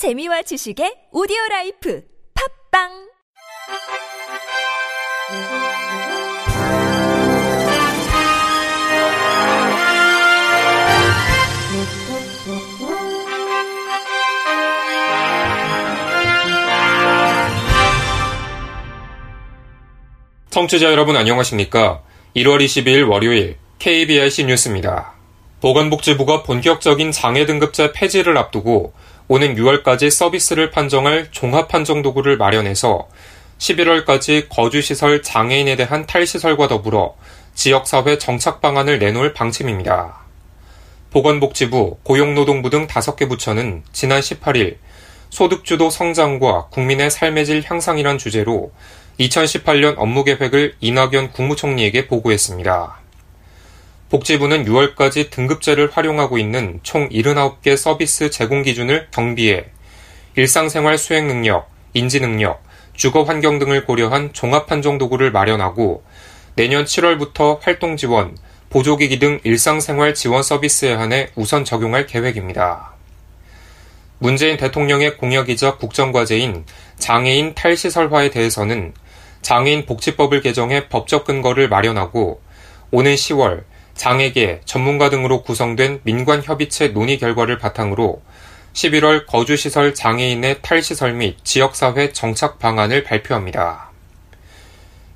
재미와 지식의 오디오 라이프 팝빵 청취자 여러분 안녕하십니까? 1월 22일 월요일 KBRC 뉴스입니다. 보건복지부가 본격적인 장애 등급제 폐지를 앞두고 오는 6월까지 서비스를 판정할 종합판정 도구를 마련해서 11월까지 거주시설 장애인에 대한 탈시설과 더불어 지역사회 정착 방안을 내놓을 방침입니다. 보건복지부, 고용노동부 등 5개 부처는 지난 18일 소득주도 성장과 국민의 삶의 질 향상이란 주제로 2018년 업무 계획을 이낙연 국무총리에게 보고했습니다. 복지부는 6월까지 등급제를 활용하고 있는 총 79개 서비스 제공 기준을 경비해 일상생활 수행 능력, 인지 능력, 주거 환경 등을 고려한 종합 판정 도구를 마련하고 내년 7월부터 활동 지원, 보조기기 등 일상생활 지원 서비스에 한해 우선 적용할 계획입니다. 문재인 대통령의 공약이자 국정과제인 장애인 탈시설화에 대해서는 장애인 복지법을 개정해 법적 근거를 마련하고 오는 10월 장애계, 전문가 등으로 구성된 민관협의체 논의 결과를 바탕으로 11월 거주시설 장애인의 탈시설 및 지역사회 정착 방안을 발표합니다.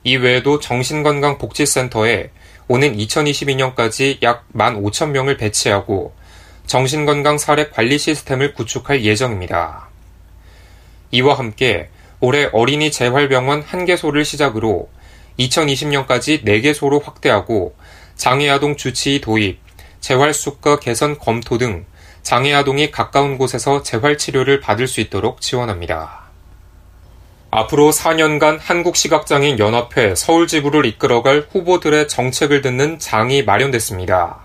이 외에도 정신건강복지센터에 오는 2022년까지 약 15,000명을 배치하고 정신건강 사례 관리 시스템을 구축할 예정입니다. 이와 함께 올해 어린이 재활병원 1개소를 시작으로 2020년까지 4개소로 확대하고 장애아동 주치의 도입, 재활수가 개선 검토 등 장애아동이 가까운 곳에서 재활치료를 받을 수 있도록 지원합니다. 앞으로 4년간 한국시각장애인 연합회 서울지부를 이끌어갈 후보들의 정책을 듣는 장이 마련됐습니다.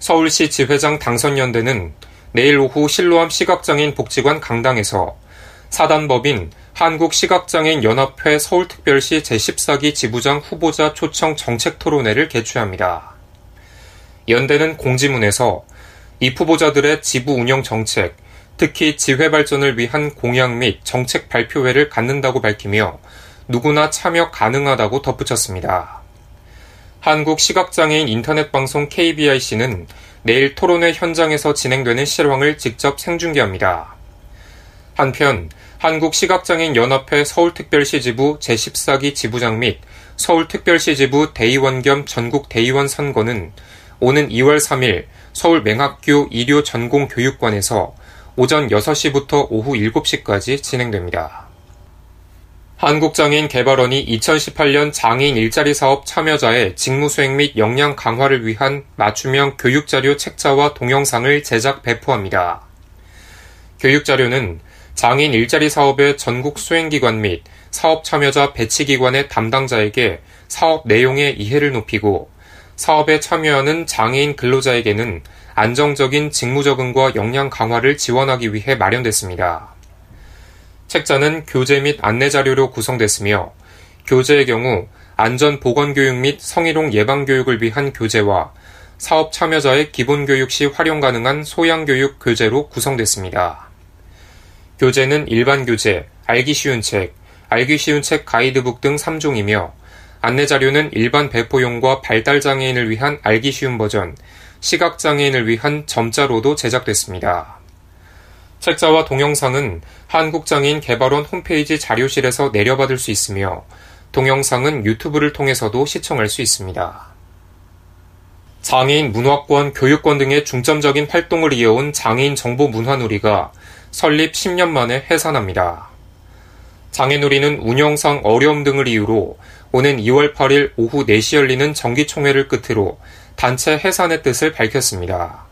서울시 지회장 당선연대는 내일 오후 실로암 시각장애인 복지관 강당에서 사단법인 한국시각장애인 연합회 서울특별시 제14기 지부장 후보자 초청 정책 토론회를 개최합니다. 연대는 공지문에서 이 후보자들의 지부 운영 정책, 특히 지회 발전을 위한 공약 및 정책 발표회를 갖는다고 밝히며 누구나 참여 가능하다고 덧붙였습니다. 한국시각장애인 인터넷방송 KBIC는 내일 토론회 현장에서 진행되는 실황을 직접 생중계합니다. 한편 한국시각장애인 연합회 서울특별시 지부 제14기 지부장 및 서울특별시 지부 대의원 겸 전국 대의원 선거는 오는 2월 3일 서울 맹학교医療전공교육관에서 오전 6시부터 오후 7시까지 진행됩니다. 한국장애인 개발원이 2018년 장애인 일자리 사업 참여자의 직무 수행 및 역량 강화를 위한 맞춤형 교육자료 책자와 동영상을 제작 배포합니다. 교육자료는 장애인 일자리 사업의 전국 수행기관 및 사업 참여자 배치기관의 담당자에게 사업 내용의 이해를 높이고 사업에 참여하는 장애인 근로자에게는 안정적인 직무 적응과 역량 강화를 지원하기 위해 마련됐습니다. 책자는 교재 및 안내 자료로 구성됐으며 교재의 경우 안전 보건 교육 및 성희롱 예방 교육을 위한 교재와 사업 참여자의 기본 교육 시 활용 가능한 소양 교육 교재로 구성됐습니다. 교재는 일반 교재, 알기 쉬운 책, 알기 쉬운 책 가이드북 등 3종이며 안내 자료는 일반 배포용과 발달 장애인을 위한 알기 쉬운 버전, 시각 장애인을 위한 점자로도 제작됐습니다. 책자와 동영상은 한국장애인 개발원 홈페이지 자료실에서 내려받을 수 있으며 동영상은 유튜브를 통해서도 시청할 수 있습니다. 장애인 문화권, 교육권 등의 중점적인 활동을 이어온 장애인 정보 문화놀이가 설립 10년 만에 해산합니다. 장애놀이는 운영상 어려움 등을 이유로 오는 2월 8일 오후 4시 열리는 정기총회를 끝으로 단체 해산의 뜻을 밝혔습니다.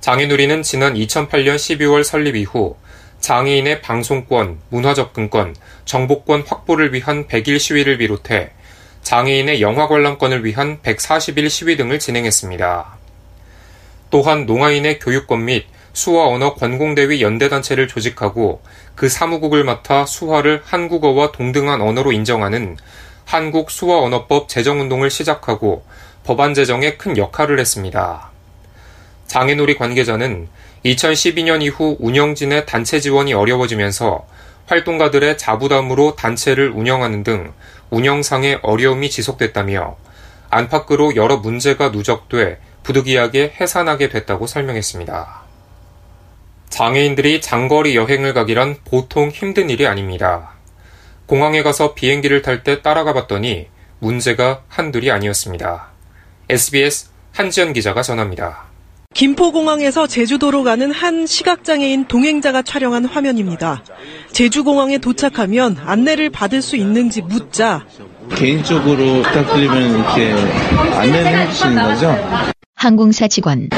장애놀이는 지난 2008년 12월 설립 이후 장애인의 방송권, 문화접근권, 정보권 확보를 위한 100일 시위를 비롯해 장애인의 영화 관람권을 위한 140일 시위 등을 진행했습니다. 또한 농아인의 교육권 및 수화 언어 권공대위 연대단체를 조직하고 그 사무국을 맡아 수화를 한국어와 동등한 언어로 인정하는 한국 수화 언어법 제정운동을 시작하고 법안 제정에 큰 역할을 했습니다. 장애놀이 관계자는 2012년 이후 운영진의 단체 지원이 어려워지면서 활동가들의 자부담으로 단체를 운영하는 등 운영상의 어려움이 지속됐다며 안팎으로 여러 문제가 누적돼 부득이하게 해산하게 됐다고 설명했습니다. 장애인들이 장거리 여행을 가기란 보통 힘든 일이 아닙니다. 공항에 가서 비행기를 탈 때 따라가 봤더니 문제가 한둘이 아니었습니다. SBS 한지연 기자가 전합니다. 김포공항에서 제주도로 가는 한 시각장애인 동행자가 촬영한 화면입니다. 제주공항에 도착하면 안내를 받을 수 있는지 묻자 개인적으로 부탁드리면 이렇게 안내를 해주시는 거죠? 항공사 직원.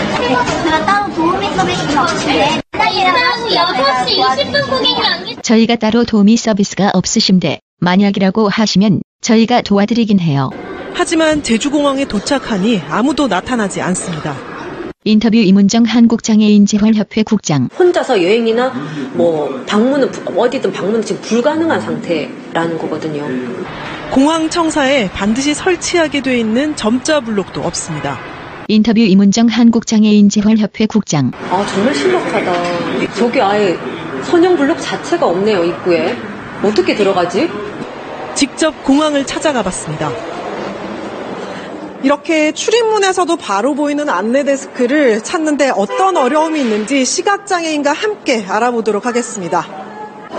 제가 따로 도우미 서비스는 없으신데 오후 6시 20분 고객 연기 저희가 따로 도우미 서비스가 없으신데 만약이라고 하시면 저희가 도와드리긴 해요. 하지만 제주공항에 도착하니 아무도 나타나지 않습니다. 인터뷰 이문정 한국장애인재활협회 국장. 혼자서 여행이나 뭐 방문은 부- 어디든 방문은 지금 불가능한 상태라는 거거든요. 공항 청사에 반드시 설치하게 돼 있는 점자 블록도 없습니다. 인터뷰 이문정 한국장애인재활협회 국장. 아 정말 심각하다. 저기 아예 선형 블록 자체가 없네요 입구에. 어떻게 들어가지? 직접 공항을 찾아가 봤습니다. 이렇게 출입문에서도 바로 보이는 안내 데스크를 찾는데 어떤 어려움이 있는지 시각장애인과 함께 알아보도록 하겠습니다.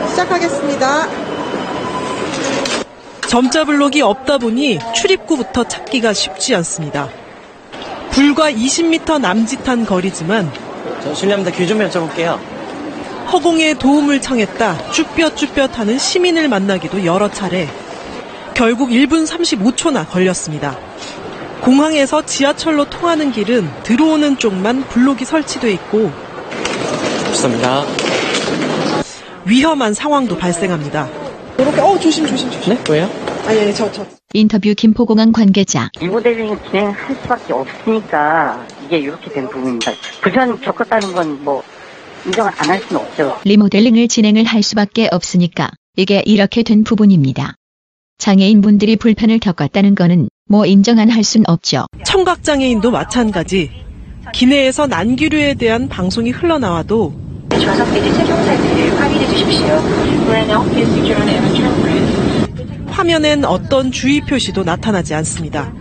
시작하겠습니다. 점자 블록이 없다 보니 출입구부터 찾기가 쉽지 않습니다. 불과 20m 남짓한 거리지만 저 실례합니다. 귀 좀 여쭤볼게요. 허공에 도움을 청했다 쭈뼛쭈뼛하는 시민을 만나기도 여러 차례. 결국 1분 35초나 걸렸습니다. 공항에서 지하철로 통하는 길은 들어오는 쪽만 블록이 설치돼 있고 좋습니다. 위험한 상황도 발생합니다. 이렇게 어 조심 조심 조심. 네? 왜요? 아니 아니 저 저. 인터뷰 김포공항 관계자. 리모델링 진행할 수밖에 없으니까 이게 이렇게 된 부분입니다. 불편 겪었다는 건 뭐 인정을 안 할 수는 없죠. 리모델링을 진행을 할 수밖에 없으니까 이게 이렇게 된 부분입니다. 장애인분들이 불편을 겪었다는 거는 뭐 인정 안할순 없죠. 청각장애인도 마찬가지. 기내에서 난기류에 대한 방송이 흘러나와도 좌석들이 착용 사실을 확인해 주십시오. 화면엔 어떤 주의 표시도 나타나지 않습니다.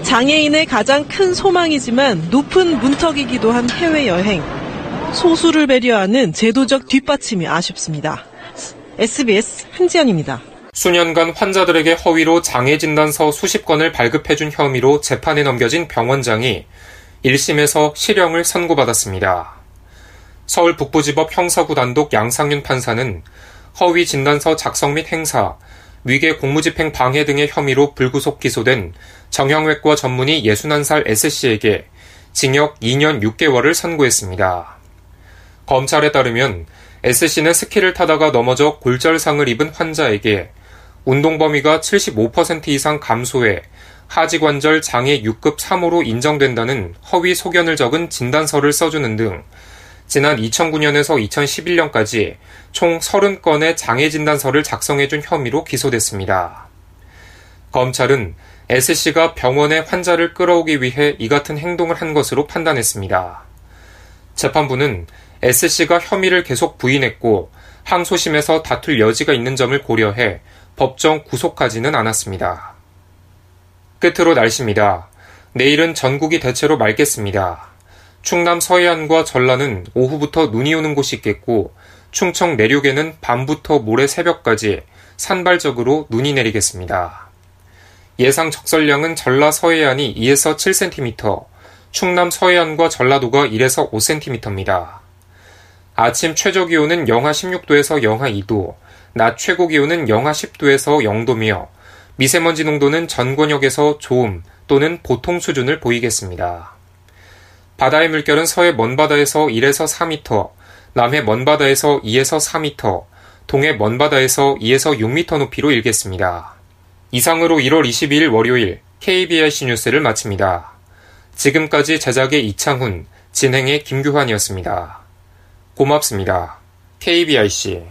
장애인의 가장 큰 소망이지만 높은 문턱이기도 한 해외여행. 소수를 배려하는 제도적 뒷받침이 아쉽습니다. SBS 한지연입니다. 수년간 환자들에게 허위로 장애 진단서 수십 건을 발급해준 혐의로 재판에 넘겨진 병원장이 1심에서 실형을 선고받았습니다. 서울 북부지법 형사구 단독 양상윤 판사는 허위 진단서 작성 및 행사, 위계 공무집행 방해 등의 혐의로 불구속 기소된 정형외과 전문의 61살 S씨에게 징역 2년 6개월을 선고했습니다. 검찰에 따르면 S씨는 스키를 타다가 넘어져 골절상을 입은 환자에게 운동 범위가 75% 이상 감소해 하지관절 장애 6급 3호로 인정된다는 허위 소견을 적은 진단서를 써주는 등 지난 2009년에서 2011년까지 총 30건의 장애 진단서를 작성해준 혐의로 기소됐습니다. 검찰은 S씨가 병원에 환자를 끌어오기 위해 이 같은 행동을 한 것으로 판단했습니다. 재판부는 S씨가 혐의를 계속 부인했고 항소심에서 다툴 여지가 있는 점을 고려해 법정 구속하지는 않았습니다. 끝으로 날씨입니다. 내일은 전국이 대체로 맑겠습니다. 충남 서해안과 전라는 오후부터 눈이 오는 곳이 있겠고 충청 내륙에는 밤부터 모레 새벽까지 산발적으로 눈이 내리겠습니다. 예상 적설량은 전라 서해안이 2에서 7cm, 충남 서해안과 전라도가 1에서 5cm입니다. 아침 최저 기온은 영하 16도에서 영하 2도, 낮 최고 기온은 영하 10도에서 0도며 미세먼지 농도는 전 권역에서 좋음 또는 보통 수준을 보이겠습니다. 바다의 물결은 서해 먼바다에서 1에서 4m, 남해 먼바다에서 2에서 4m, 동해 먼바다에서 2에서 6m 높이로 일겠습니다. 이상으로 1월 22일 월요일 KBRC 뉴스를 마칩니다. 지금까지 제작의 이창훈, 진행의 김규환이었습니다. 고맙습니다. KBRC